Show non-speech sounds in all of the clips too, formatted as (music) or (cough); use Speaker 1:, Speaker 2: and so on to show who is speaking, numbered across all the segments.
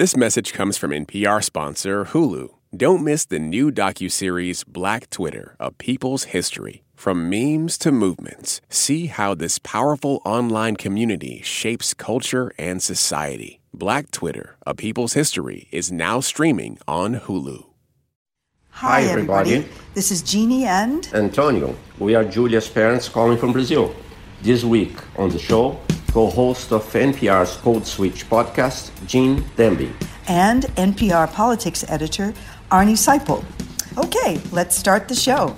Speaker 1: This message comes from NPR sponsor Hulu. Don't miss the new docuseries Black Twitter, A People's History. From memes to movements, see how this powerful online community shapes culture and society. Black Twitter, A People's History is now streaming on Hulu.
Speaker 2: Hi, everybody.
Speaker 3: This is Jeannie and
Speaker 2: Antonio. We are Julia's parents calling from Brazil. This week on the show, co-host of NPR's Code Switch podcast, Gene Demby.
Speaker 3: and NPR politics editor Arnie Seipel. Okay, let's start the show.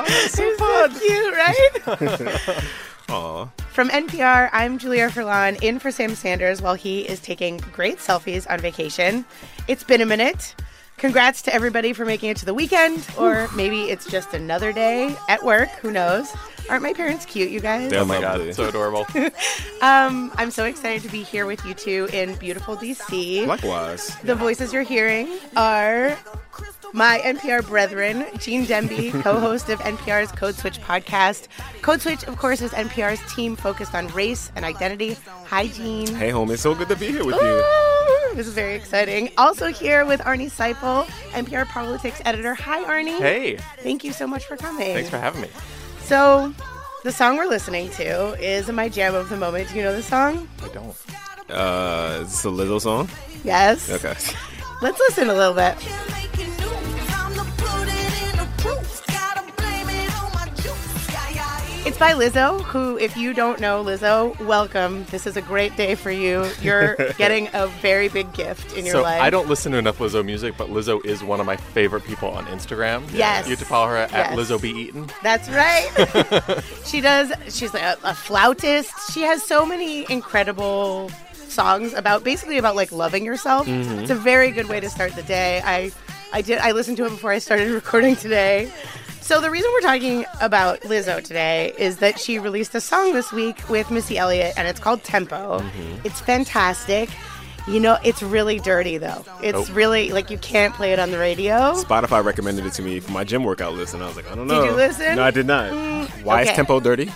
Speaker 4: Oh, so fun. cute, right? (laughs) (laughs) Aww. From NPR, I'm Julia Furlan, in for Sam Sanders while he is taking great selfies on vacation. It's been a minute. Congrats to everybody for making it to the weekend, or maybe it's just another day at work. Who knows? Aren't my parents cute, you guys?
Speaker 5: Oh my god, so adorable. (laughs)
Speaker 4: Um, I'm so excited to be here with you two in beautiful DC.
Speaker 5: Likewise.
Speaker 4: The voices you're hearing are my NPR brethren, Gene Demby, (laughs) co-host of NPR's Code Switch podcast. Code Switch, of course, is NPR's team focused on race and identity. Hi, Gene.
Speaker 5: Hey, homie, it's so good to be here with you.
Speaker 4: This is very exciting. Also here with Arnie Seipel, NPR politics editor. Hi, Arnie.
Speaker 5: Hey,
Speaker 4: Thank you so much for coming.
Speaker 5: thanks for having me.
Speaker 4: So, the song we're listening to is my jam of the moment. Do you know the song?
Speaker 5: I don't.
Speaker 1: Uh, is this a Lizzo song?
Speaker 4: Yes.
Speaker 1: Okay.
Speaker 4: Let's listen a little bit. It's by Lizzo, who, if you don't know Lizzo, welcome. This is a great day for you. You're (laughs) getting a very big gift in your
Speaker 5: So
Speaker 4: life.
Speaker 5: I don't listen to enough Lizzo music, but Lizzo is one of my favorite people on Instagram.
Speaker 4: Yes.
Speaker 5: You have to follow her at
Speaker 4: Yes.
Speaker 5: Lizzo Be Eaten.
Speaker 4: That's right. (laughs) she does. She's a, a flautist. She has so many incredible songs about basically about like loving yourself.
Speaker 5: Mm-hmm.
Speaker 4: It's a very good way to start the day. I I did I listened to it before I started (laughs) recording today. So the reason we're talking about Lizzo today is that she released a song this week with Missy Elliott and it's called Tempo.
Speaker 5: Mm-hmm.
Speaker 4: It's fantastic. You know, it's really dirty though. It's
Speaker 5: Oh.
Speaker 4: really like you can't play it on the radio.
Speaker 1: Spotify recommended it to me for my gym workout list, and I was like, I don't know.
Speaker 4: Did you listen?
Speaker 1: No, I did not. Why
Speaker 4: okay.
Speaker 1: is tempo dirty?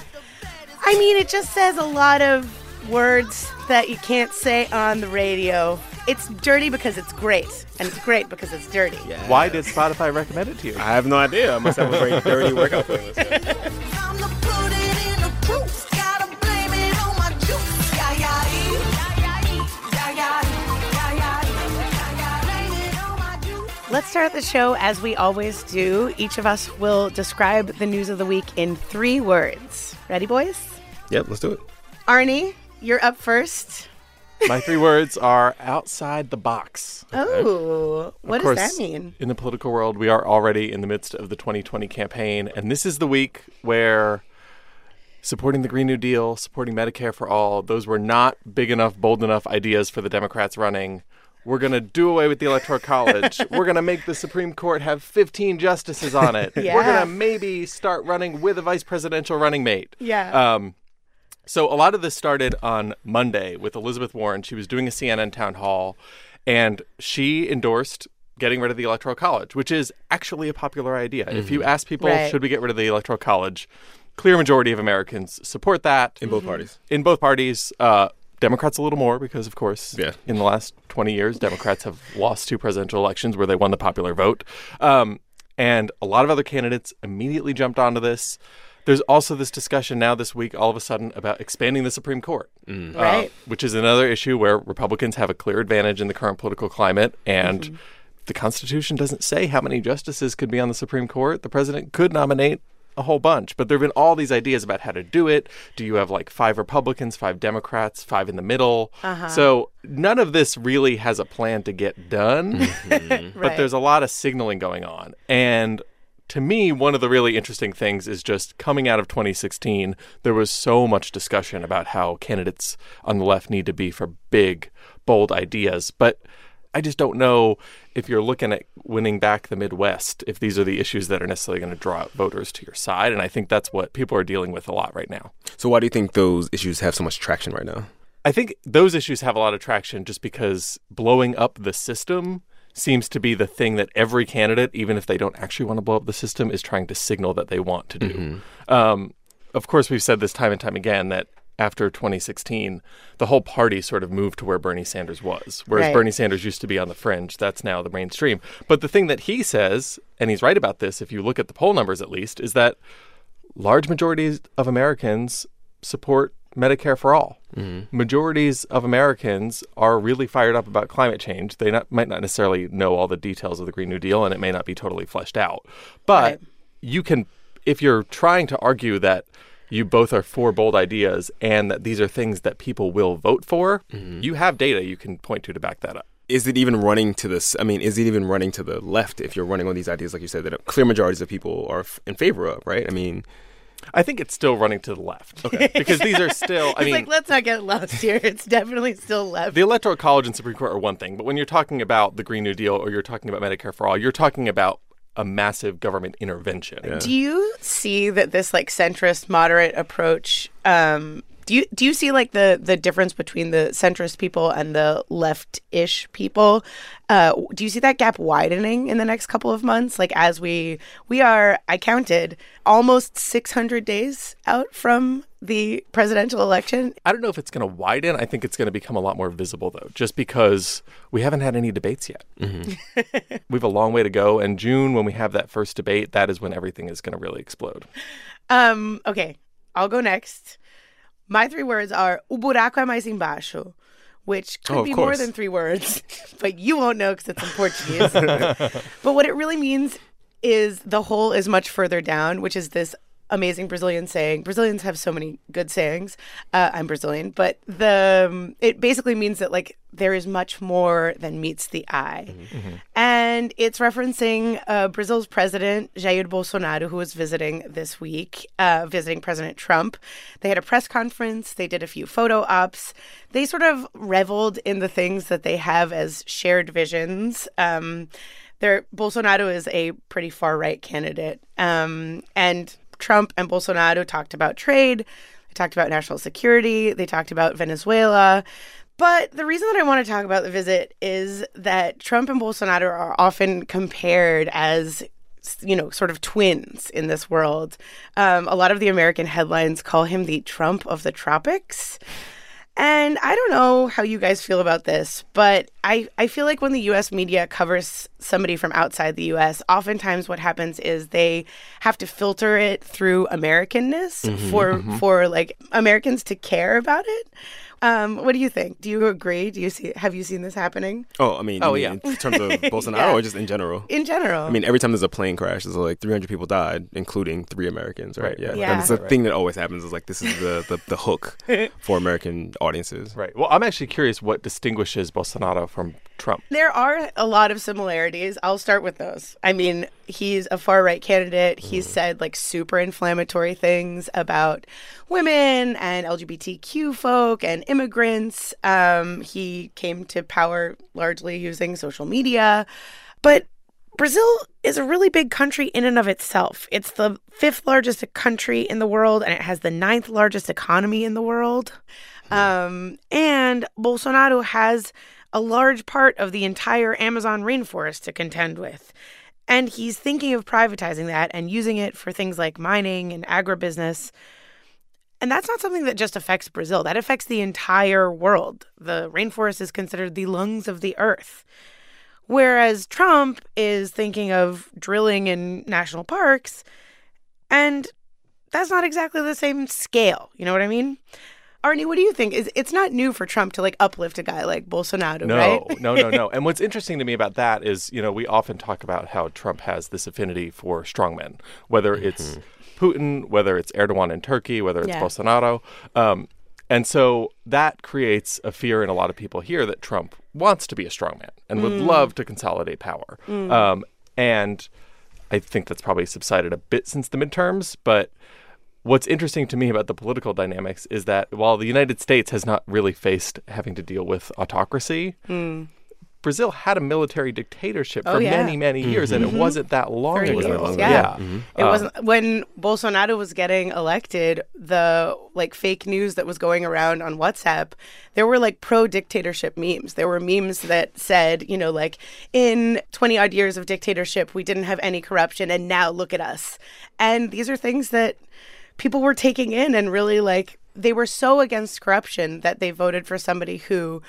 Speaker 4: I mean, it just says a lot of words that you can't say on the radio. It's dirty because it's great, and it's great because it's dirty.
Speaker 5: Why did Spotify recommend it to you?
Speaker 1: I have no idea. I must have a very dirty workout playlist. (laughs)
Speaker 4: Let's start the show as we always do. Each of us will describe the news of the week in three words. Ready, boys?
Speaker 1: yep, let's do it.
Speaker 4: Arnie, you're up first.
Speaker 5: my three words are outside the box. (laughs)
Speaker 4: Oh, what
Speaker 5: Of
Speaker 4: does
Speaker 5: course,
Speaker 4: that mean?
Speaker 5: In the political world, we are already in the midst of the 2020 campaign, and this is the week where supporting the Green New Deal, supporting Medicare for all, those were not big enough, bold enough ideas for the Democrats running. We're going to do away with the Electoral (laughs) College. We're going to make the Supreme Court have 15 justices on it. We're going to maybe start running with a vice presidential running mate.
Speaker 4: Yeah.
Speaker 5: Um, so a lot of this started on Monday with Elizabeth Warren. She was doing a CNN town hall, and she endorsed getting rid of the Electoral College, which is actually a popular idea. If you ask people,
Speaker 4: Right.
Speaker 5: should we get rid of the Electoral College? Clear majority of Americans support that
Speaker 1: In both parties.
Speaker 5: in both parties. Uh, Democrats a little more because, of course,
Speaker 1: Yeah.
Speaker 5: in the last 20 years, Democrats have lost two presidential elections where they won the popular vote. Um, and a lot of other candidates immediately jumped onto this. There's also this discussion now this week, all of a sudden, about expanding the Supreme Court, mm. uh,
Speaker 4: Right.
Speaker 5: which is another issue where Republicans have a clear advantage in the current political climate. And mm-hmm. the Constitution doesn't say how many justices could be on the Supreme Court. The president could nominate a whole bunch, but there have been all these ideas about how to do it. Do you have like five Republicans, five Democrats, five in the middle? Uh-huh. So none of this really has a plan to get done, mm-hmm. (laughs) but
Speaker 4: Right.
Speaker 5: there's a lot of signaling going on. And to me, one of the really interesting things is just coming out of 2016, there was so much discussion about how candidates on the left need to be for big, bold ideas. But I just don't know if you're looking at winning back the Midwest, if these are the issues that are necessarily going to draw voters to your side. And I think that's what people are dealing with a lot right now.
Speaker 1: So why do you think those issues have so much traction right now?
Speaker 5: I think those issues have a lot of traction just because blowing up the system seems to be the thing that every candidate, even if they don't actually want to blow up the system, is trying to signal that they want to do. Um, of course, we've said this time and time again that after 2016, the whole party sort of moved to where Bernie Sanders was. Whereas
Speaker 4: Right.
Speaker 5: Bernie Sanders used to be on the fringe, that's now the mainstream. But the thing that he says, and he's right about this, if you look at the poll numbers at least, is that large majorities of Americans support Medicare for all. Mm-hmm. Majorities of Americans are really fired up about climate change. They not, might not necessarily know all the details of the Green New Deal, and it may not be totally fleshed out. But
Speaker 4: Right.
Speaker 5: you can, if you're trying to argue that you both are for bold ideas and that these are things that people will vote for, mm-hmm. you have data you can point to to back that up.
Speaker 6: is it even running to this? I mean, is it even running to the left if you're running on these ideas, like you said, that clear majorities of people are f- in favor of, right? I mean,
Speaker 5: I think it's still running to the left. Okay. (laughs) because these are still, I mean,
Speaker 4: like, let's not get lost here. It's definitely still left.
Speaker 5: The Electoral College and Supreme Court are one thing, but when you're talking about the Green New Deal or you're talking about Medicare for All, you're talking about a massive government intervention.
Speaker 4: Do you see that this like centrist moderate approach? Um, do you do you see like the the difference between the centrist people and the left-ish people? Uh, do you see that gap widening in the next couple of months? Like as we we are, I counted almost 600 days out from the presidential election.
Speaker 5: I don't know if it's going to widen. I think it's going to become a lot more visible, though, just because we haven't had any debates yet. (laughs) (laughs) we have a long way to go. And June, when we have that first debate, that is when everything is going to really explode.
Speaker 4: Um, okay, I'll go next. My three words are o buraco é mais embaixo, which could
Speaker 6: Oh,
Speaker 4: be more than three words, (laughs) but you won't know because it's in Portuguese. (laughs) but what it really means is the hole is much further down, which is this amazing Brazilian saying. Brazilians have so many good sayings. Uh, I'm Brazilian, but the um, it basically means that like there is much more than meets the eye, and it's referencing uh, Brazil's president Jair Bolsonaro, who was visiting this week, uh, visiting President Trump. They had a press conference. They did a few photo ops. They sort of reveled in the things that they have as shared visions. Um, there, Bolsonaro is a pretty far right candidate, um, and Trump and Bolsonaro talked about trade. They talked about national security. They talked about Venezuela. But the reason that I want to talk about the visit is that Trump and Bolsonaro are often compared as you know, sort of twins in this world. Um, a lot of the American headlines call him the Trump of the tropics. And I don't know how you guys feel about this, but I, I feel like when the US media covers somebody from outside the US, oftentimes what happens is they have to filter it through Americanness mm-hmm, for mm-hmm. for like Americans to care about it. Um, what do you think? Do you agree? Do you see have you seen this happening?
Speaker 6: oh, I mean,
Speaker 5: Oh, yeah.
Speaker 6: in terms of (laughs) Bolsonaro
Speaker 4: Yeah.
Speaker 6: or just in general?
Speaker 4: In general.
Speaker 6: I mean, every time there's a plane crash, there's like 300 people died, including three Americans, right?
Speaker 5: Right,
Speaker 6: Yeah.
Speaker 5: right,
Speaker 4: Yeah.
Speaker 6: That's the thing that always happens is like this is the, the, the hook (laughs) for American audiences.
Speaker 5: Right. Well, I'm actually curious what distinguishes Bolsonaro from Trump.
Speaker 4: There are a lot of similarities. I'll start with those. I mean, he's a far right candidate. He's said like super inflammatory things about women and LGBTQ folk and immigrants. Um, he came to power largely using social media. But Brazil is a really big country in and of itself. It's the fifth largest country in the world, and it has the ninth largest economy in the world. Um, and Bolsonaro has a large part of the entire Amazon rainforest to contend with. And he's thinking of privatizing that and using it for things like mining and agribusiness. And that's not something that just affects Brazil, that affects the entire world. The rainforest is considered the lungs of the earth. Whereas Trump is thinking of drilling in national parks, and that's not exactly the same scale. You know what I mean? Arnie, what do you think? Is it's not new for Trump to like uplift a guy like Bolsonaro,
Speaker 5: No,
Speaker 4: right?
Speaker 5: no, no, no. (laughs) And what's interesting to me about that is, you know, we often talk about how Trump has this affinity for strongmen, whether it's mm-hmm. Putin, whether it's Erdogan in Turkey, whether it's
Speaker 4: Yeah.
Speaker 5: Bolsonaro. Um, and so that creates a fear in a lot of people here that Trump wants to be a strongman and would love to consolidate power. Um, and I think that's probably subsided a bit since the midterms, but what's interesting to me about the political dynamics is that while the United States has not really faced having to deal with autocracy, Brazil had a military dictatorship
Speaker 4: Oh,
Speaker 5: for
Speaker 4: yeah.
Speaker 5: many, many years, and it wasn't that long
Speaker 4: Thirty
Speaker 5: ago.
Speaker 4: years,
Speaker 6: long
Speaker 4: yeah.
Speaker 6: ago.
Speaker 4: It
Speaker 5: Uh,
Speaker 4: wasn't when Bolsonaro was getting elected. The like fake news that was going around on WhatsApp, there were like pro dictatorship memes. There were memes that said, you know, like in twenty odd years of dictatorship, we didn't have any corruption, and now look at us. And these are things that people were taking in and really like they were so against corruption that they voted for somebody who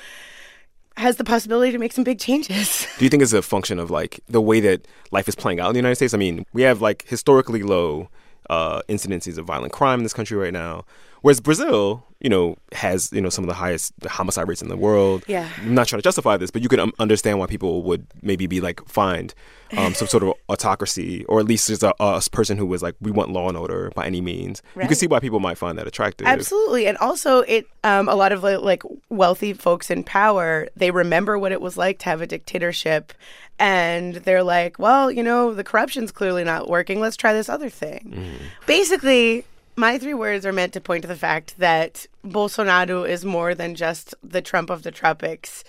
Speaker 4: has the possibility to make some big changes. (laughs)
Speaker 6: Do you think it's a function of like the way that life is playing out in the United States? I mean, we have like historically low uh, incidences of violent crime in this country right now. Whereas Brazil, you know, has you know some of the highest homicide rates in the world.
Speaker 4: Yeah.
Speaker 6: I'm not trying to justify this, but you can um, understand why people would maybe be like fined um, some sort of (laughs) autocracy, or at least there's a, a, person who was like, we want law and order by any means. Right. You can see why people might find that attractive.
Speaker 4: Absolutely, and also it um, a lot of like wealthy folks in power they remember what it was like to have a dictatorship and they're like, well, you know, the corruption's clearly not working. Let's try this other thing. Mm. Basically, my three words are meant to point to the fact that Bolsonaro is more than just the Trump of the tropics.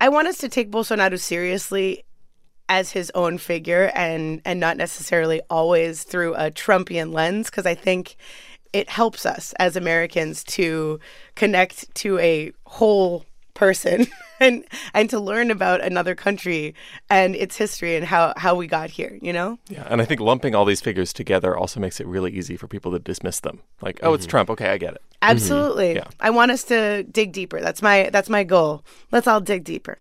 Speaker 4: I want us to take Bolsonaro seriously as his own figure and and not necessarily always through a Trumpian lens because I think it helps us as Americans to connect to a whole person (laughs) (laughs) and and to learn about another country and its history and how how we got here you know
Speaker 5: yeah and i think lumping all these figures together also makes it really easy for people to dismiss them like oh mm-hmm. it's trump okay i get it
Speaker 4: absolutely mm-hmm. yeah. i want us to dig deeper that's my that's my goal let's all dig deeper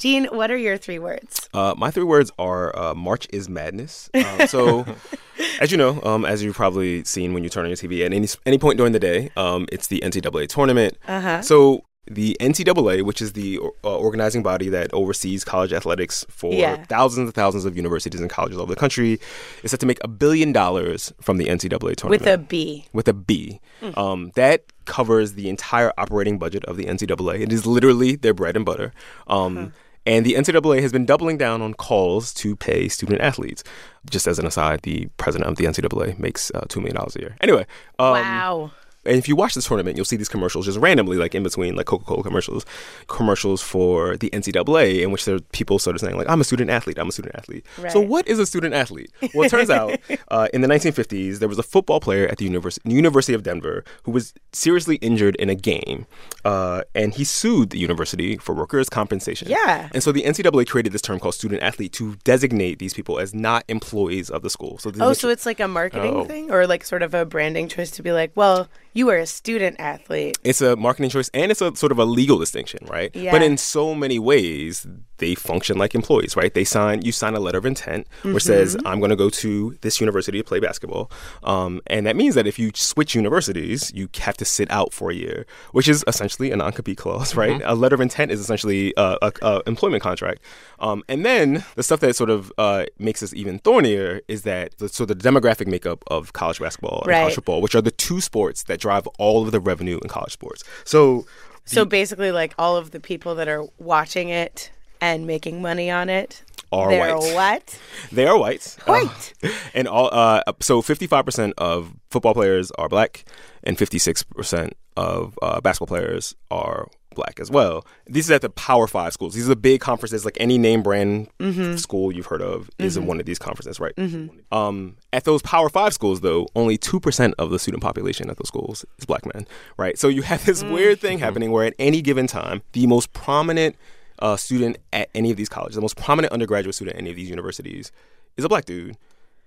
Speaker 4: Gene, what are your three words?
Speaker 6: Uh, my three words are uh, March is madness. Uh, so, (laughs) as you know, um, as you've probably seen when you turn on your TV at any any point during the day, um, it's the NCAA tournament. Uh-huh. So the NCAA, which is the uh, organizing body that oversees college athletics for yeah. thousands and thousands of universities and colleges all over the country, is set to make a billion dollars from the NCAA tournament.
Speaker 4: With a B.
Speaker 6: With a B. Mm. Um, that covers the entire operating budget of the NCAA. It is literally their bread and butter. Um, uh-huh. And the NCAA has been doubling down on calls to pay student athletes. Just as an aside, the president of the NCAA makes uh, $2 million a year. Anyway.
Speaker 4: Um, wow.
Speaker 6: And if you watch this tournament, you'll see these commercials just randomly, like in between, like Coca Cola commercials, commercials for the NCAA, in which there are people sort of saying, like, I'm a student athlete, I'm a student athlete. Right. So, what is a student athlete? Well, it turns out (laughs) uh, in the 1950s, there was a football player at the University, University of Denver who was seriously injured in a game, uh, and he sued the university for workers' compensation.
Speaker 4: Yeah.
Speaker 6: And so the NCAA created this term called student athlete to designate these people as not employees of the school.
Speaker 4: So, oh, so it's like a marketing oh. thing or like sort of a branding choice to be like, well, you are a student athlete.
Speaker 6: It's a marketing choice and it's a sort of a legal distinction, right? Yeah. But in so many ways, they function like employees, right? They sign, you sign a letter of intent mm-hmm. which says, I'm going to go to this university to play basketball. Um, and that means that if you switch universities, you have to sit out for a year, which is essentially a non compete clause, right? Mm-hmm. A letter of intent is essentially a, a, a employment contract. Um, and then the stuff that sort of uh, makes this even thornier is that the, so the demographic makeup of college basketball and right. college football, which are the two sports that drive all of the revenue in college sports. So,
Speaker 4: so basically, like all of the people that are watching it and making money on it
Speaker 6: are
Speaker 4: they're
Speaker 6: white.
Speaker 4: what? (laughs)
Speaker 6: They are white. (laughs)
Speaker 4: White.
Speaker 6: Uh, and all uh, so 55% of football players are black and 56% of uh, basketball players are black as well. These are at the Power Five schools. These are the big conferences. Like any name brand mm-hmm. school you've heard of is mm-hmm. in one of these conferences, right? Mm-hmm. Um, at those Power Five schools, though, only two percent of the student population at those schools is black men, right? So you have this weird thing mm-hmm. happening where at any given time, the most prominent uh, student at any of these colleges, the most prominent undergraduate student at any of these universities, is a black dude,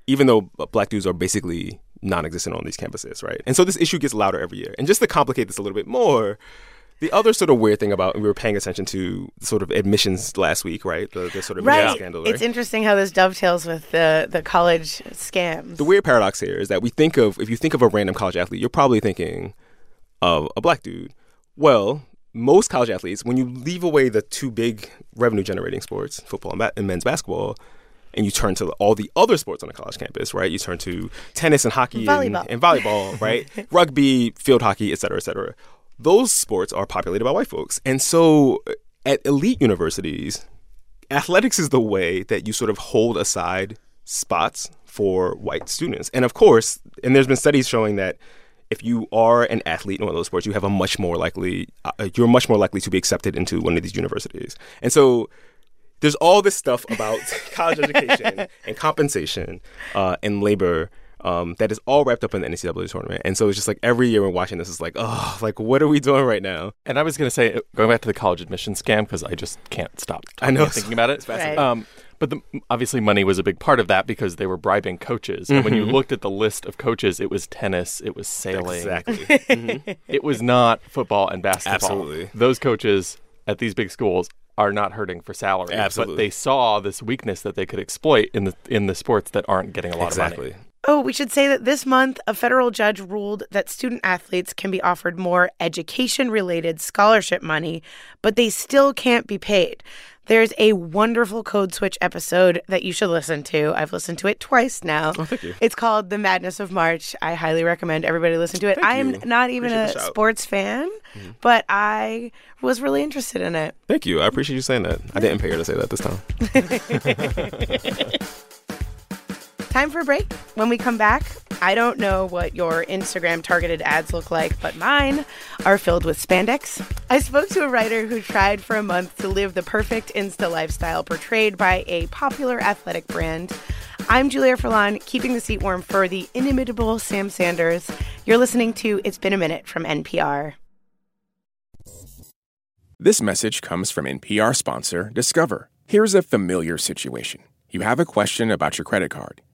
Speaker 6: even though black dudes are basically non-existent on these campuses, right? And so this issue gets louder every year. And just to complicate this a little bit more, the other sort of weird thing about we were paying attention to sort of admissions last week, right? The, the sort of
Speaker 4: right.
Speaker 6: scandal.
Speaker 4: There. It's interesting how this dovetails with the the college scams.
Speaker 6: The weird paradox here is that we think of if you think of a random college athlete, you're probably thinking of a black dude. Well, most college athletes, when you leave away the two big revenue generating sports, football and, ba- and men's basketball, and you turn to all the other sports on a college campus, right? You turn to tennis and hockey
Speaker 4: volleyball.
Speaker 6: And, and volleyball, right? (laughs) Rugby, field hockey, et cetera, et cetera. Those sports are populated by white folks. And so at elite universities, athletics is the way that you sort of hold aside spots for white students. And of course, and there's been studies showing that if you are an athlete in one of those sports, you have a much more likely, uh, you're much more likely to be accepted into one of these universities. And so there's all this stuff about (laughs) college education (laughs) and compensation uh, and labor um, that is all wrapped up in the NCAA tournament. And so it's just like every year we're watching this, is like, oh, like what are we doing right now?
Speaker 5: And I was going to say, going back to the college admission scam, because I just can't stop
Speaker 6: I know.
Speaker 5: thinking about it.
Speaker 6: It's fascinating.
Speaker 4: Right.
Speaker 5: Um, but the, obviously, money was a big part of that because they were bribing coaches. And when you looked at the list of coaches, it was tennis, it was sailing,
Speaker 6: Exactly. (laughs)
Speaker 5: it was not football and basketball.
Speaker 6: Absolutely.
Speaker 5: Those coaches at these big schools are not hurting for salary, but they saw this weakness that they could exploit in the in the sports that aren't getting a lot of money.
Speaker 4: Oh, we should say that this month, a federal judge ruled that student athletes can be offered more education related scholarship money, but they still can't be paid. There's a wonderful Code Switch episode that you should listen to. I've listened to it twice now.
Speaker 6: Oh, thank you.
Speaker 4: It's called The Madness of March. I highly recommend everybody listen to it.
Speaker 6: Thank
Speaker 4: I am
Speaker 6: you.
Speaker 4: not even
Speaker 6: Appreciate
Speaker 4: a.
Speaker 6: Mm-hmm.
Speaker 4: sports fan, but I was really interested in it.
Speaker 6: Thank you. I appreciate you saying that. I didn't pay her to say that this time. (laughs)
Speaker 4: Time for a break. When we come back, I don't know what your Instagram targeted ads look like, but mine are filled with spandex. I spoke to a writer who tried for a month to live the perfect Insta lifestyle portrayed by a popular athletic brand. I'm Julia Furlan, keeping the seat warm for the inimitable Sam Sanders. You're listening to It's Been a Minute from NPR.
Speaker 1: This message comes from NPR sponsor Discover. Here's a familiar situation. You have a question about your credit card.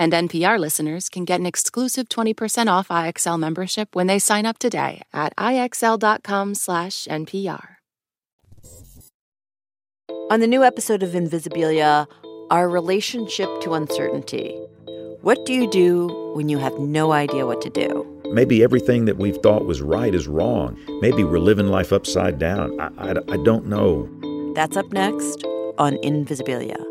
Speaker 7: And NPR listeners can get an exclusive 20% off IXL membership when they sign up today at IXL.com/NPR.
Speaker 8: On the new episode of Invisibilia, our relationship to uncertainty. What do you do when you have no idea what to do?
Speaker 9: Maybe everything that we've thought was right is wrong. Maybe we're living life upside down. I, I, I don't know.
Speaker 8: That's up next on Invisibilia.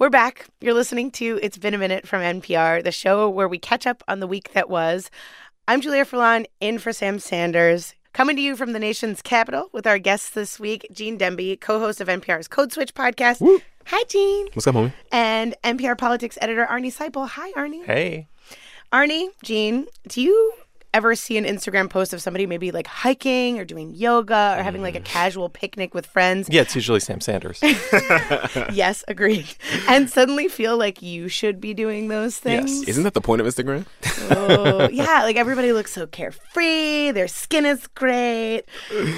Speaker 4: We're back. You're listening to It's Been a Minute from NPR, the show where we catch up on the week that was. I'm Julia Furlan, in for Sam Sanders. Coming to you from the nation's capital with our guests this week, Gene Demby, co-host of NPR's Code Switch podcast. Hi, Gene.
Speaker 6: What's up, homie?
Speaker 4: And NPR politics editor Arnie Seipel. Hi, Arnie.
Speaker 5: Hey,
Speaker 4: Arnie, Gene, do you ever see an Instagram post of somebody maybe like hiking or doing yoga or having like a casual picnic with friends?
Speaker 5: yeah, it's usually Sam Sanders. (laughs)
Speaker 4: Yes, agreed. And suddenly feel like you should be doing those things?
Speaker 6: Isn't that the point of Instagram?
Speaker 4: oh, (laughs) yeah, like everybody looks so carefree. Their skin is great.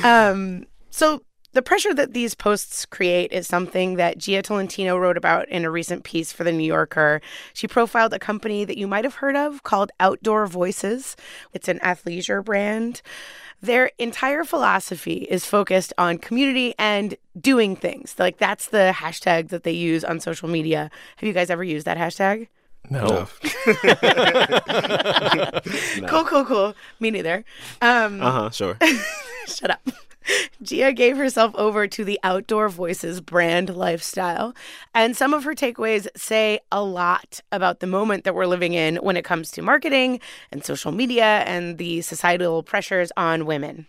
Speaker 4: Um, so the pressure that these posts create is something that Jia Tolentino wrote about in a recent piece for the New Yorker. She profiled a company that you might have heard of called Outdoor Voices. It's an athleisure brand. Their entire philosophy is focused on community and doing things. Like that's the hashtag that they use on social media. Have you guys ever used that hashtag?
Speaker 5: No. (laughs)
Speaker 4: Cool, cool, cool. Me neither. Um,
Speaker 6: Uh huh, sure. (laughs)
Speaker 4: Shut up. Jia gave herself over to the Outdoor Voices brand lifestyle. And some of her takeaways say a lot about the moment that we're living in when it comes to marketing and social media and the societal pressures on women.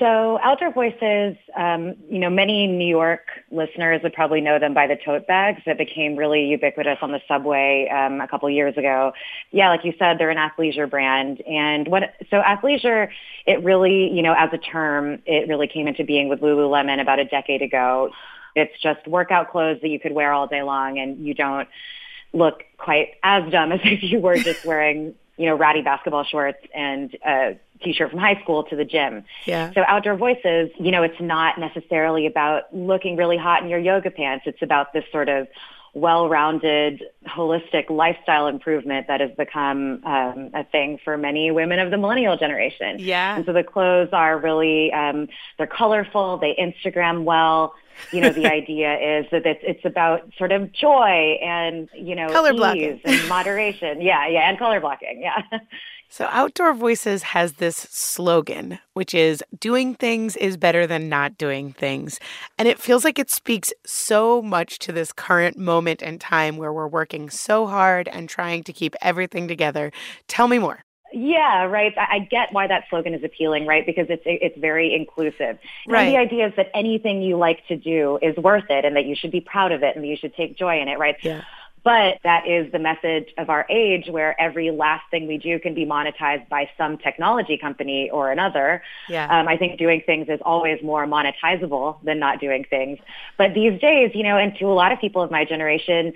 Speaker 10: So Outdoor Voices, um, you know, many New York listeners would probably know them by the tote bags that became really ubiquitous on the subway um, a couple years ago. Yeah, like you said, they're an athleisure brand, and what so athleisure, it really, you know, as a term, it really came into being with Lululemon about a decade ago. It's just workout clothes that you could wear all day long, and you don't look quite as dumb (laughs) as if you were just wearing, you know, ratty basketball shorts and a t-shirt from high school to the gym.
Speaker 4: Yeah.
Speaker 10: So outdoor voices, you know, it's not necessarily about looking really hot in your yoga pants. It's about this sort of well-rounded, holistic lifestyle improvement that has become um, a thing for many women of the millennial generation.
Speaker 4: Yeah.
Speaker 10: And so the clothes are really, um, they're colorful, they Instagram well, you know, the (laughs) idea is that it's, it's about sort of joy and, you know,
Speaker 4: color
Speaker 10: ease
Speaker 4: blocking.
Speaker 10: and moderation. Yeah, yeah, and color blocking. Yeah. (laughs)
Speaker 4: So, Outdoor Voices has this slogan, which is doing things is better than not doing things. And it feels like it speaks so much to this current moment and time where we're working so hard and trying to keep everything together. Tell me more.
Speaker 10: Yeah, right. I get why that slogan is appealing, right? Because it's it's very inclusive.
Speaker 4: Right.
Speaker 10: And the idea is that anything you like to do is worth it, and that you should be proud of it, and that you should take joy in it, right?
Speaker 4: Yeah.
Speaker 10: But that is the message of our age where every last thing we do can be monetized by some technology company or another.
Speaker 4: Yeah.
Speaker 10: Um, I think doing things is always more monetizable than not doing things. But these days, you know, and to a lot of people of my generation,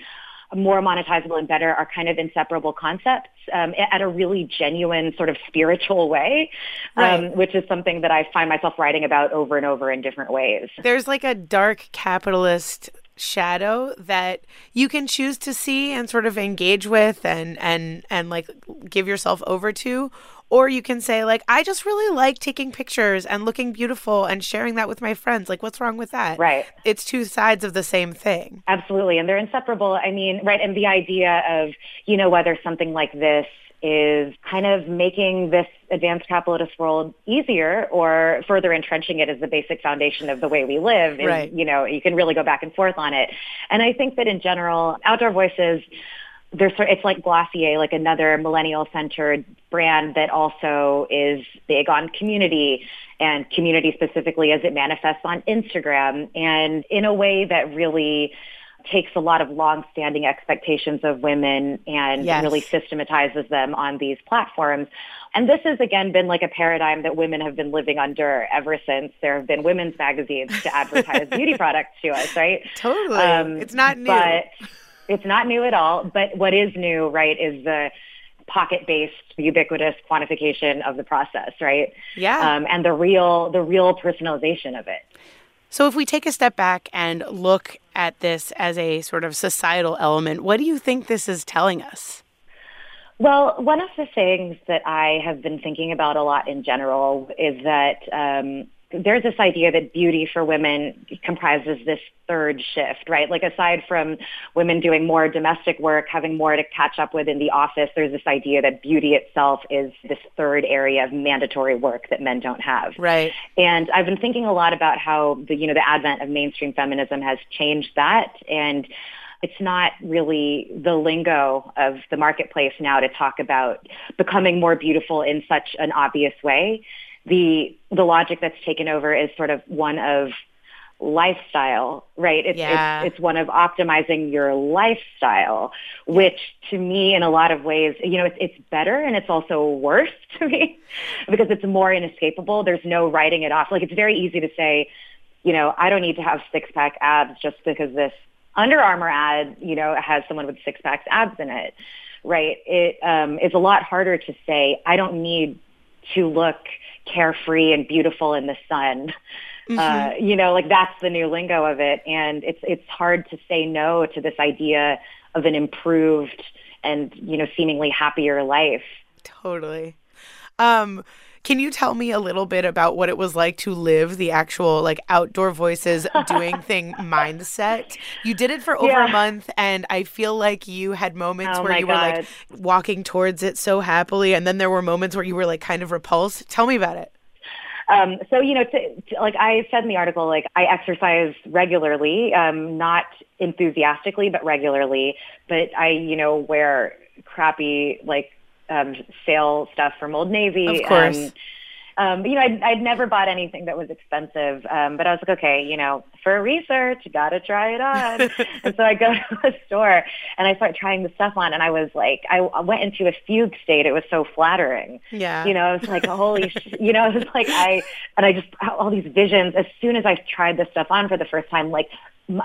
Speaker 10: more monetizable and better are kind of inseparable concepts um, at a really genuine sort of spiritual way, um, which is something that I find myself writing about over and over in different ways.
Speaker 4: There's like a dark capitalist shadow that you can choose to see and sort of engage with and and and like give yourself over to or you can say like I just really like taking pictures and looking beautiful and sharing that with my friends like what's wrong with that
Speaker 10: Right.
Speaker 4: it's two sides of the same thing
Speaker 10: Absolutely. And they're inseparable. I mean, right. And the idea of, you know, whether something like this is kind of making this advanced capitalist world easier or further entrenching it as the basic foundation of the way we live. is,
Speaker 4: Right.
Speaker 10: You know, you can really go back and forth on it. And I think that in general, Outdoor Voices, there's it's like Glossier, like another millennial centered brand that also is big on community and community specifically as it manifests on Instagram and in a way that really takes a lot of long-standing expectations of women and
Speaker 4: Yes.
Speaker 10: really systematizes them on these platforms. And this has again been like a paradigm that women have been living under ever since there have been women's magazines to advertise beauty (laughs) products to us, right?
Speaker 4: totally
Speaker 10: Um,
Speaker 4: it's not new
Speaker 10: But it's not new at all. But what is new, right, is the pocket-based, ubiquitous quantification of the process, right?
Speaker 4: Yeah.
Speaker 10: Um, and the real, the real personalization of it.
Speaker 4: so if we take a step back and look at this as a sort of societal element. What do you think this is telling us?
Speaker 10: Well, one of the things that I have been thinking about a lot in general is that um, there's this idea that beauty for women comprises this third shift, right? Like aside from women doing more domestic work, having more to catch up with in the office, there's this idea that beauty itself is this third area of mandatory work that men don't have.
Speaker 4: right
Speaker 10: And I've been thinking a lot about how the you know the advent of mainstream feminism has changed that and it's not really the lingo of the marketplace now to talk about becoming more beautiful in such an obvious way. The the logic that's taken over is sort of one of lifestyle, right? It's,
Speaker 4: Yeah.
Speaker 10: it's, it's one of optimizing your lifestyle, which to me, in a lot of ways, you know, it's, it's better and it's also worse (laughs) to me because it's more inescapable. There's no writing it off. Like it's very easy to say, you know, I don't need to have six pack abs just because this Under Armour ad, you know, has someone with six packs abs in it, right? It um, is a lot harder to say, I don't need to look carefree and beautiful in the sun. Uh, you know, like that's the new lingo of it, and it's it's hard to say no to this idea of an improved and you know seemingly happier life.
Speaker 4: Totally. Um, can you tell me a little bit about what it was like to live the actual like outdoor voices doing (laughs) thing mindset? You did it for over a month and I feel like you had moments
Speaker 10: Oh
Speaker 4: where you were like walking towards it so happily and then there were moments where you were like kind of repulsed. Tell me about it.
Speaker 10: Um, so you know, to, to, like I said in the article, like I exercise regularly, um, not enthusiastically, but regularly. But I, you know, wear crappy like um, sale stuff from Old Navy.
Speaker 4: Of course.
Speaker 10: Um, um, you know, I'd, I'd never bought anything that was expensive, um, but I was like, okay, you know, for research, got to try it on. (laughs) and so I go (laughs) to the store and I start trying the stuff on, and I was like, I, went into a fugue state. It was so flattering.
Speaker 4: Yeah.
Speaker 10: You know, I was like, holy, (laughs) sh-, you know, it was like I, and I just all these visions. As soon as I tried this stuff on for the first time, like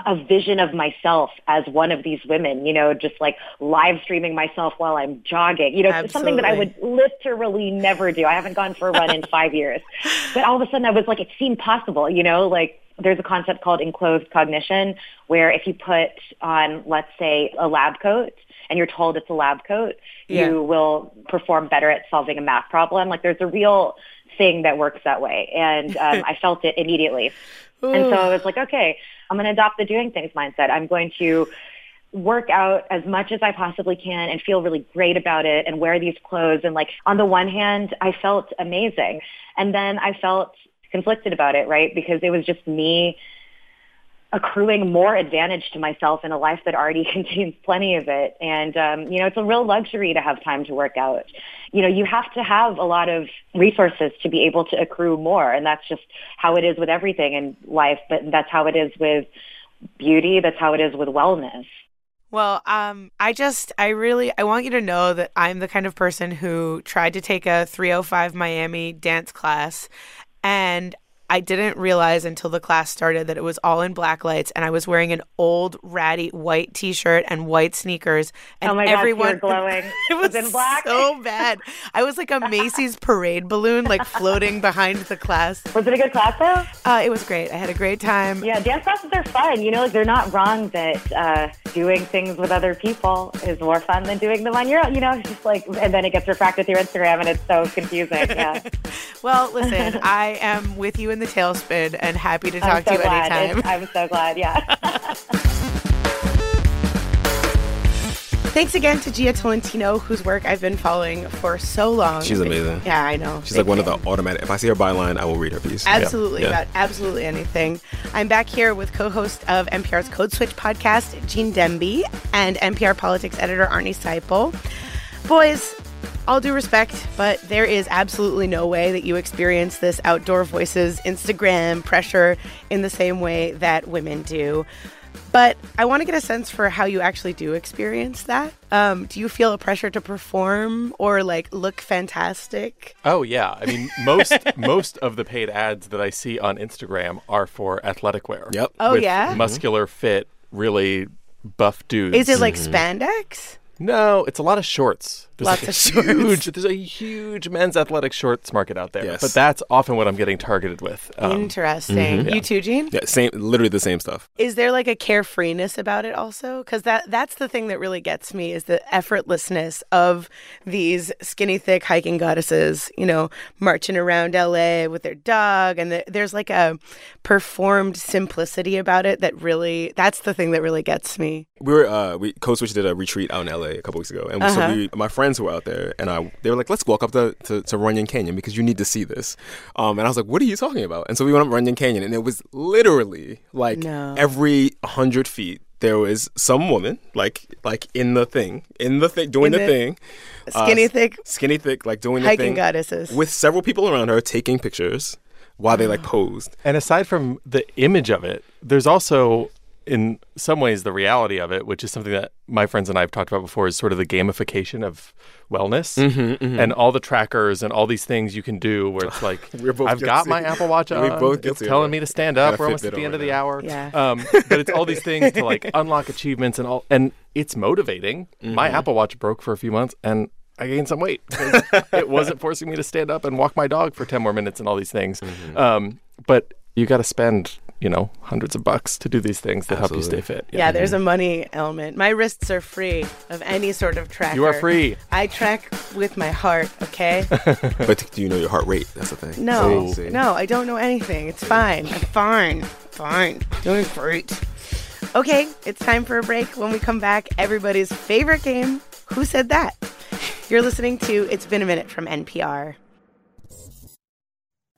Speaker 10: a vision of myself as one of these women, you know, just like live streaming myself while I'm jogging, you know, it's something that I would literally never do. I haven't gone for a run in five years, but all of a sudden I was like, it seemed possible, you know, like there's a concept called enclothed cognition where if you put on, let's say, a lab coat and you're told it's a lab coat,
Speaker 4: Yeah.
Speaker 10: you will perform better at solving a math problem. Like there's a real thing that works that way. And um, (laughs) I felt it immediately. And so I was like, okay, I'm going to adopt the doing things mindset. I'm going to work out as much as I possibly can and feel really great about it and wear these clothes. And like on the one hand, I felt amazing. And then I felt conflicted about it, right? Because it was just me accruing more advantage to myself in a life that already (laughs) contains plenty of it. And, um, you know, it's a real luxury to have time to work out. You know, you have to have a lot of resources to be able to accrue more. And that's just how it is with everything in life. But that's how it is with beauty. That's how it is with wellness.
Speaker 4: Well, um, I just, I really, I want you to know that I'm the kind of person who tried to take a 305 Miami dance class and I didn't realize until the class started that it was all in black lights, and I was wearing an old ratty white T-shirt and white sneakers. And
Speaker 10: oh my
Speaker 4: everyone,
Speaker 10: God, (laughs) glowing. (laughs)
Speaker 4: it was,
Speaker 10: was in black.
Speaker 4: so bad. I was like a (laughs) Macy's parade balloon, like floating behind the class.
Speaker 10: Was it a good class though?
Speaker 4: Uh, it was great. I had a great time.
Speaker 10: Yeah, dance classes are fun. You know, like they're not wrong that uh, doing things with other people is more fun than doing them on your own. You know, it's just like, and then it gets refracted through Instagram, and it's so confusing. Yeah.
Speaker 4: well, listen, I am with you in the tailspin and happy to talk
Speaker 10: so
Speaker 4: to you
Speaker 10: glad.
Speaker 4: anytime.
Speaker 10: It's, I'm so glad. Yeah. (laughs)
Speaker 4: Thanks again to Jia Tolentino, whose work I've been following for so long.
Speaker 6: She's amazing.
Speaker 4: Yeah, I know.
Speaker 6: She's
Speaker 4: Big
Speaker 6: like one of the automatic. If I see her byline, I will read her piece.
Speaker 4: Absolutely,
Speaker 6: Yeah.
Speaker 4: about absolutely anything. I'm back here with co-host of NPR's Code Switch podcast, Gene Demby, and NPR politics editor Arnie Seipel. Boys, all due respect, but there is absolutely no way that you experience this outdoor voices Instagram pressure in the same way that women do. But I want to get a sense for how you actually do experience that. Um, do you feel a pressure to perform or like look fantastic?
Speaker 5: Oh yeah, I mean most (laughs) most of the paid ads that I see on Instagram are for athletic wear.
Speaker 6: Yep.
Speaker 4: Oh,
Speaker 5: with
Speaker 4: yeah?
Speaker 5: muscular fit, really buff dudes.
Speaker 4: Is it like spandex?
Speaker 5: No, it's a lot of shorts. There's
Speaker 4: Lots
Speaker 5: like a
Speaker 4: of shorts.
Speaker 5: Huge, there's a huge men's athletic shorts market out there.
Speaker 6: Yes.
Speaker 5: But that's often what I'm getting targeted with. Um,
Speaker 4: Interesting. You too, Gene?
Speaker 6: Yeah, same, literally the same stuff.
Speaker 4: Is there like a carefreeness about it also? Because that that's the thing that really gets me is the effortlessness of these skinny, thick hiking goddesses. You know, marching around LA with their dog, and the, there's like a performed simplicity about it that really that's the thing that really gets me.
Speaker 6: We were uh, we Code Switch did a retreat out in LA a couple weeks ago, and
Speaker 4: Uh-huh.
Speaker 6: so we, my friends were out there, and I they were like, "Let's walk up to, to, to Runyon Canyon because you need to see this." Um, and I was like, "What are you talking about?" And so we went up Runyon Canyon, and it was literally like
Speaker 4: No.
Speaker 6: every hundred feet there was some woman like like in the thing, in the thing, doing the,
Speaker 4: the
Speaker 6: thing, uh,
Speaker 4: Skinny, thick
Speaker 6: skinny thick, like doing the
Speaker 4: hiking
Speaker 6: thing
Speaker 4: goddesses.
Speaker 6: with several people around her taking pictures while they like posed.
Speaker 5: And aside from the image of it, there's also, in some ways, the reality of it, which is something that my friends and I have talked about before, is sort of the gamification of wellness
Speaker 6: Mm-hmm,
Speaker 5: and all the trackers and all these things you can do where it's like, (laughs) I've got my Apple Watch on.
Speaker 6: We're both
Speaker 5: it's
Speaker 6: guilty
Speaker 5: telling
Speaker 6: it.
Speaker 5: me to stand up. We're almost at the end of
Speaker 6: right
Speaker 5: the
Speaker 6: now.
Speaker 5: hour.
Speaker 4: Yeah.
Speaker 5: Um, but it's all these things to like (laughs) unlock achievements and all, and it's motivating. My
Speaker 6: Mm-hmm.
Speaker 5: Apple Watch broke for a few months and I gained some weight. (laughs) it wasn't forcing me to stand up and walk my dog for 10 more minutes and all these things.
Speaker 6: Mm-hmm.
Speaker 5: Um, but you got to spend, you know, hundreds of bucks to do these things that help you stay fit.
Speaker 4: yeah, there's a money element. My wrists are free of any sort of tracker.
Speaker 5: You are free.
Speaker 4: I track with my heart, okay? (laughs)
Speaker 6: But do you know your heart rate? That's the thing.
Speaker 4: No, oh, oh.
Speaker 6: See?
Speaker 4: no, I don't know anything. It's fine. I'm fine. Fine. Doing great. Okay, it's time for a break. When we come back, everybody's favorite game Who Said That? You're listening to It's Been a Minute from NPR.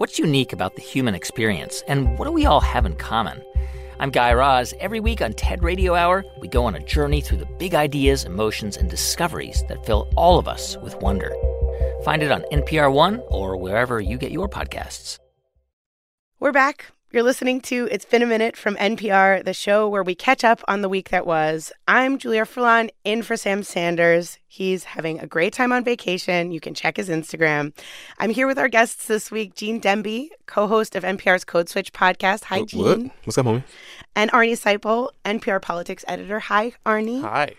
Speaker 11: What's unique about the human experience, and what do we all have in common? I'm Guy Raz. Every week on TED Radio Hour, we go on a journey through the big ideas, emotions, and discoveries that fill all of us with wonder. Find it on NPR One or wherever you get your podcasts.
Speaker 4: We're back. You're listening to It's Been a Minute from NPR, the show where we catch up on the week that was. I'm Julia Furlan, in for Sam Sanders. He's having a great time on vacation. You can check his Instagram. I'm here with our guests this week Gene Demby, co host of NPR's Code Switch podcast. Hi, Gene.
Speaker 6: What? What's up, homie?
Speaker 4: And Arnie Seipel, NPR politics editor. Hi, Arnie.
Speaker 5: Hi.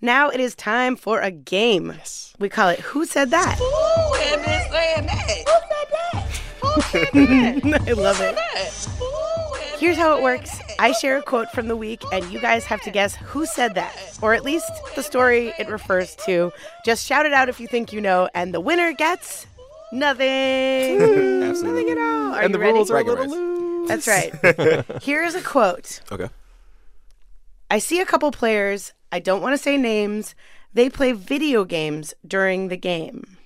Speaker 4: Now it is time for a game.
Speaker 5: Yes.
Speaker 4: We call it Who Said That?
Speaker 12: Who had been saying that? Who said that? Who said that?
Speaker 4: I love it. Here's how it works I share a quote from the week, and you guys have to guess who said that, or at least the story it refers to. Just shout it out if you think you know, and the winner gets nothing. (laughs) nothing at all. Are
Speaker 5: and
Speaker 4: you
Speaker 5: the
Speaker 4: ready?
Speaker 5: rules are a little loose.
Speaker 4: That's right. (laughs) Here is a quote
Speaker 6: Okay.
Speaker 4: I see a couple players, I don't want to say names, they play video games during the game.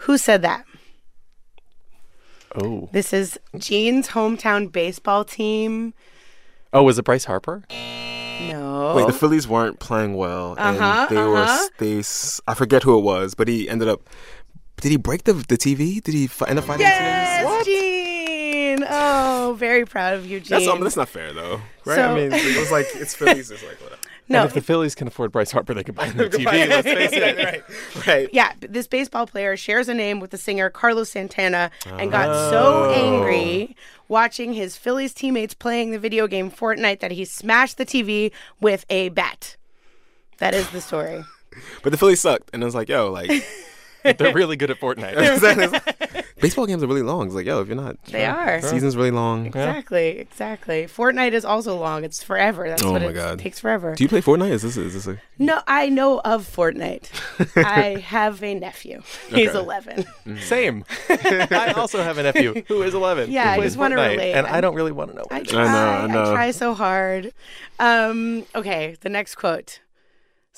Speaker 4: Who said that?
Speaker 5: Oh.
Speaker 4: This is Gene's hometown baseball team.
Speaker 5: Oh, was it Bryce Harper?
Speaker 4: No.
Speaker 6: Wait, the Phillies weren't playing well, and
Speaker 4: Uh-huh,
Speaker 6: they
Speaker 4: uh-huh.
Speaker 6: were they. s- I forget who it was, but he ended up. Did he break the the TV? Did he fi- end up fighting?
Speaker 4: Yes, Gene. Oh, very proud of you, Gene.
Speaker 6: That's that's not fair though, right?
Speaker 4: So-
Speaker 6: I mean, it was like it's Phillies. It's like whatever. (laughs)
Speaker 4: No.
Speaker 5: And if the Phillies can afford Bryce Harper, they can buy him the (laughs) TV. Let's face it. (laughs)
Speaker 6: right, right.
Speaker 4: Yeah, this baseball player shares a name with the singer Carlos Santana and got so oh. angry watching his Phillies teammates playing the video game Fortnite that he smashed the TV with a bat. That is the story.
Speaker 6: But the Phillies sucked, and I was like, yo, like
Speaker 5: They're really good at Fortnite. (laughs) (laughs)
Speaker 6: baseball games are really long. It's like, yo, if you're not,
Speaker 4: They are.
Speaker 6: Season's really long.
Speaker 4: Exactly, exactly. Fortnite is also long. It's forever. That's
Speaker 6: Oh
Speaker 4: what
Speaker 6: my
Speaker 4: it
Speaker 6: God.
Speaker 4: takes forever.
Speaker 6: Do you play Fortnite? Is this is this a
Speaker 4: No, I know of Fortnite. (laughs) I have a nephew. He's
Speaker 6: Okay.
Speaker 4: 11.
Speaker 5: Same. I also have a nephew who is 11.
Speaker 4: Yeah, I just wanna relate.
Speaker 5: And I
Speaker 4: I'm-
Speaker 5: don't really want to know.
Speaker 4: I
Speaker 5: what it is.
Speaker 4: try.
Speaker 6: know, I know.
Speaker 4: try so hard. Um, okay, the next quote.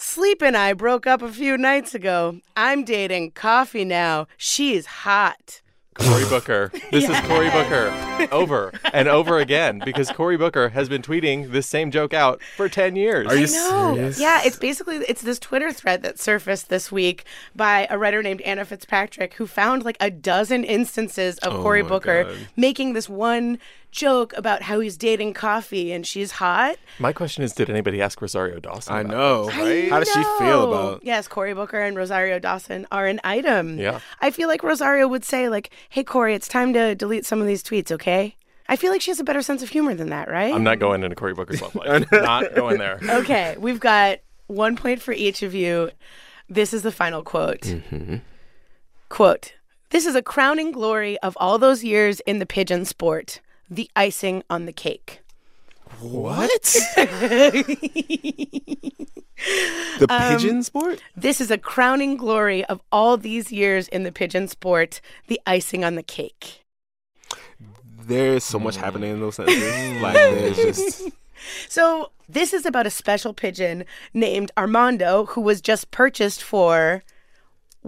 Speaker 4: Sleep and I broke up a few nights ago. I'm dating Coffee now. She's hot.
Speaker 5: Cory (laughs) Booker. This is Cory Booker. Over and over again because Cory Booker has been tweeting this same joke out for 10 years.
Speaker 6: Are you
Speaker 4: No.
Speaker 6: serious?
Speaker 4: Yeah, it's basically it's this Twitter thread that surfaced this week by a writer named Anna Fitzpatrick who found like a dozen instances of
Speaker 6: Oh
Speaker 4: Cory Booker
Speaker 6: God.
Speaker 4: making this one joke about how he's dating Coffee and she's hot.
Speaker 5: My question is did anybody ask Rosario Dawson?
Speaker 6: I know.
Speaker 5: this?
Speaker 4: I
Speaker 6: How does she feel
Speaker 4: know.
Speaker 6: about?
Speaker 4: Yes, Cory Booker and Rosario Dawson are an item.
Speaker 5: Yeah.
Speaker 4: I feel like Rosario would say, like, hey, Cory, it's time to delete some of these tweets, okay? I feel like she has a better sense of humor than that, right?
Speaker 5: I'm not going into Cory Booker's love life. (laughs) not going there.
Speaker 4: okay, we've got one point for each of you. This is the final quote.
Speaker 6: Mm-hmm.
Speaker 4: Quote This is a crowning glory of all those years in the pigeon sport, the icing on the cake.
Speaker 6: What? (laughs) the
Speaker 4: Um,
Speaker 6: pigeon sport?
Speaker 4: This is a crowning glory of all these years in the pigeon sport, the icing on the cake.
Speaker 6: There's so much happening in those sentences. (laughs) like there's just (laughs)
Speaker 4: So, this is about a special pigeon named Armando who was just purchased for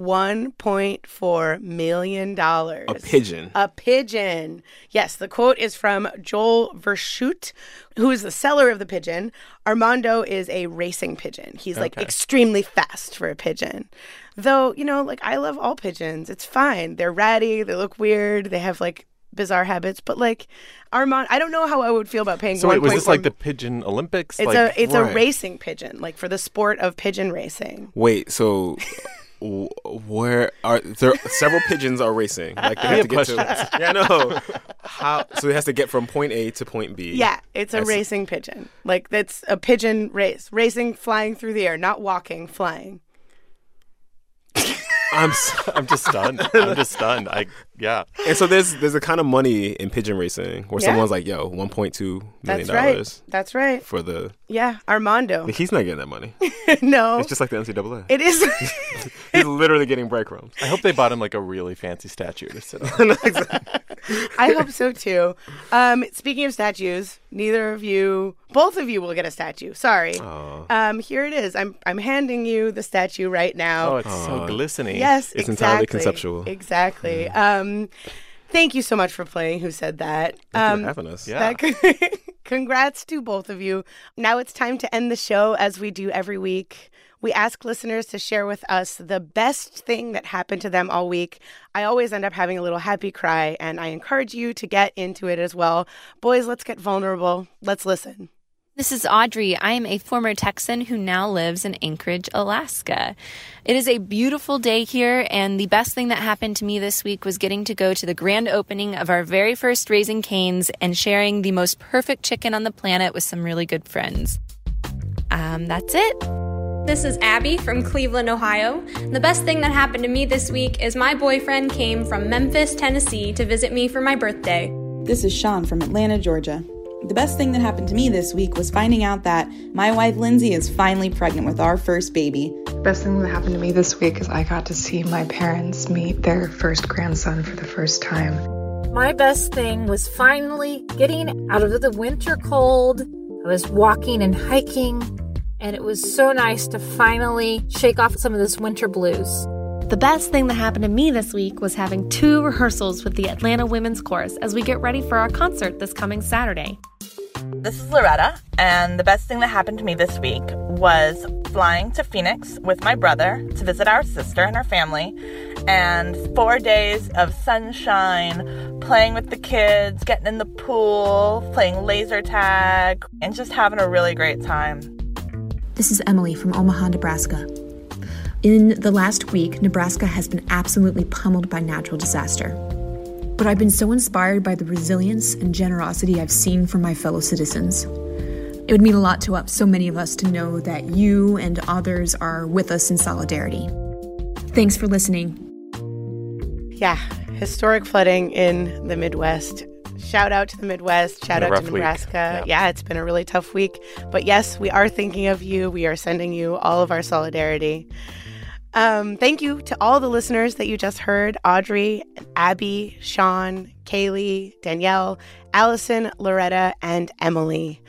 Speaker 4: $1.4 million.
Speaker 6: a pigeon.
Speaker 4: A pigeon. Yes, the quote is from Joel Verschoot, who is the seller of the pigeon. Armando is a racing pigeon. He's like
Speaker 5: Okay.
Speaker 4: extremely fast for a pigeon. Though, you know, like I love all pigeons. It's fine. They're ratty, they look weird, they have like bizarre habits, but like Armand, I don't know how I would feel about paying
Speaker 5: So wait, was this like the Pigeon Olympics?
Speaker 4: It's
Speaker 5: like,
Speaker 4: a it's
Speaker 6: Right.
Speaker 4: a racing pigeon, like for the sport of pigeon racing.
Speaker 6: Wait, so where are there several pigeons are racing? Like they
Speaker 5: I
Speaker 6: have to get
Speaker 5: questions.
Speaker 6: to (laughs) Yeah, no. How so it has to get from point A to point B.
Speaker 4: Yeah, it's a
Speaker 6: That's-
Speaker 4: racing pigeon. Like that's a pigeon race, racing, flying through the air, not walking, flying. (laughs)
Speaker 6: I'm s-
Speaker 5: I'm just stunned. I'm just stunned. I yeah.
Speaker 6: And so there's there's a kind of money in pigeon racing where
Speaker 4: Yeah.
Speaker 6: someone's like, yo, one point two million
Speaker 4: That's right.
Speaker 6: dollars
Speaker 4: That's right.
Speaker 6: for the
Speaker 4: Yeah, Armando.
Speaker 6: he's not getting that money. (laughs)
Speaker 4: no,
Speaker 6: It's just like the NCAA.
Speaker 4: it is. (laughs)
Speaker 6: He's literally getting breadcrumbs.
Speaker 5: I hope they bought him like a really fancy statue to sit on. (laughs)
Speaker 4: I hope so too. Um, speaking of statues, neither of you, both of you, will get a statue. Sorry. Um, here it is. I'm I'm handing you the statue right now.
Speaker 5: Oh, it's so glistening.
Speaker 4: Yes,
Speaker 6: It's
Speaker 4: exactly.
Speaker 6: entirely conceptual.
Speaker 4: Exactly. Um, Thank you so much for playing. Who said that?
Speaker 6: Thank um, you for having us.
Speaker 5: Yeah.
Speaker 4: That, (laughs) congrats to both of you. Now it's time to end the show as we do every week. We ask listeners to share with us the best thing that happened to them all week. I always end up having a little happy cry, and I encourage you to get into it as well. Boys, let's get vulnerable. Let's listen.
Speaker 13: This is Audrey. I am a former Texan who now lives in Anchorage, Alaska. It is a beautiful day here, and the best thing that happened to me this week was getting to go to the grand opening of our very first Raising Cane's and sharing the most perfect chicken on the planet with some really good friends. Um, that's it.
Speaker 14: This is Abby from Cleveland, Ohio. The best thing that happened to me this week is my boyfriend came from Memphis, Tennessee to visit me for my birthday.
Speaker 15: This is Sean from Atlanta, Georgia. The best thing that happened to me this week was finding out that my wife Lindsay is finally pregnant with our first baby.
Speaker 16: The best thing that happened to me this week is I got to see my parents meet their first grandson for the first time.
Speaker 17: My best thing was finally getting out of the winter cold. I was walking and hiking, and it was so nice to finally shake off some of this winter blues.
Speaker 18: The best thing that happened to me this week was having two rehearsals with the Atlanta Women's Chorus as we get ready for our concert this coming Saturday.
Speaker 19: This is Loretta, and the best thing that happened to me this week was flying to Phoenix with my brother to visit our sister and her family, and four days of sunshine, playing with the kids, getting in the pool, playing laser tag, and just having a really great time.
Speaker 20: This is Emily from Omaha, Nebraska. In the last week, Nebraska has been absolutely pummeled by natural disaster. But I've been so inspired by the resilience and generosity I've seen from my fellow citizens. It would mean a lot to so many of us to know that you and others are with us in solidarity. Thanks for listening.
Speaker 4: Yeah, historic flooding in the Midwest. Shout out to the Midwest. Shout out to Nebraska. Yeah. yeah, it's been a really tough week. But yes, we are thinking of you. We are sending you all of our solidarity. Um, thank you to all the listeners that you just heard Audrey, Abby, Sean, Kaylee, Danielle, Allison, Loretta, and Emily.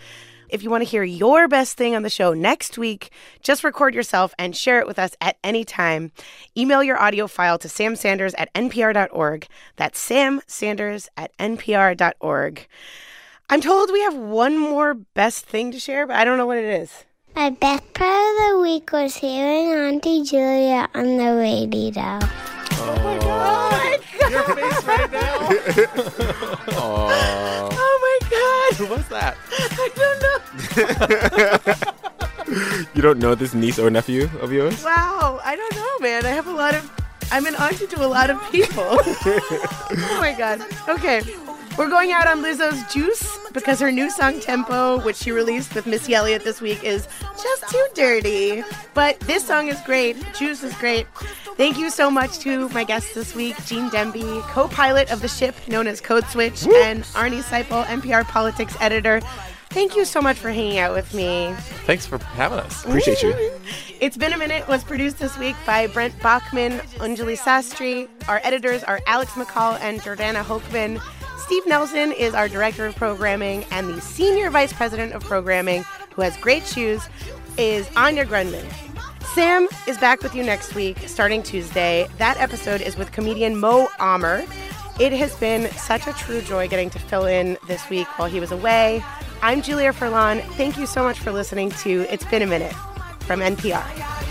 Speaker 4: If you want to hear your best thing on the show next week, just record yourself and share it with us at any time. Email your audio file to samsanders at npr.org. That's Sam Sanders at npr.org. I'm told we have one more best thing to share, but I don't know what it is.
Speaker 21: My best part of the week was hearing Auntie Julia on the radio.
Speaker 5: Oh my god! Oh my god. Your face right now. (laughs)
Speaker 4: oh my god!
Speaker 5: Who was that?
Speaker 4: I don't
Speaker 6: know. (laughs) you don't know this niece or nephew of yours?
Speaker 4: Wow, I don't know, man. I have a lot of. I'm an auntie to a lot of people. (laughs) oh my god. Okay, we're going out on Lizzo's Juice because her new song Tempo, which she released with Missy Elliott this week, is just too dirty. But this song is great. Juice is great. Thank you so much to my guests this week, Gene Demby, co-pilot of the ship known as Code Switch, Woo! and Arnie Seipel, NPR politics editor. Thank you so much for hanging out with me.
Speaker 5: Thanks for having us.
Speaker 6: Appreciate you. (laughs)
Speaker 4: It's Been a Minute was produced this week by Brent Baughman, Anjuli Sastry. Our editors are Alex McCall and Jordana Hochman. Steve Nelson is our director of programming, and the senior vice president of programming, who has great shoes, is Anya Grundmann. Sam is back with you next week, starting Tuesday. That episode is with comedian Mo Amer. It has been such a true joy getting to fill in this week while he was away. I'm Julia Furlan. Thank you so much for listening to It's Been a Minute from NPR.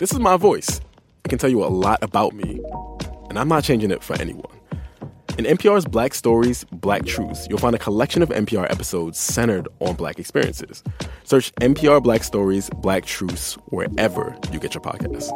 Speaker 6: This is my voice. It can tell you a lot about me, and I'm not changing it for anyone. In NPR's Black Stories, Black Truths, you'll find a collection of NPR episodes centered on Black experiences. Search NPR Black Stories, Black Truths wherever you get your podcasts.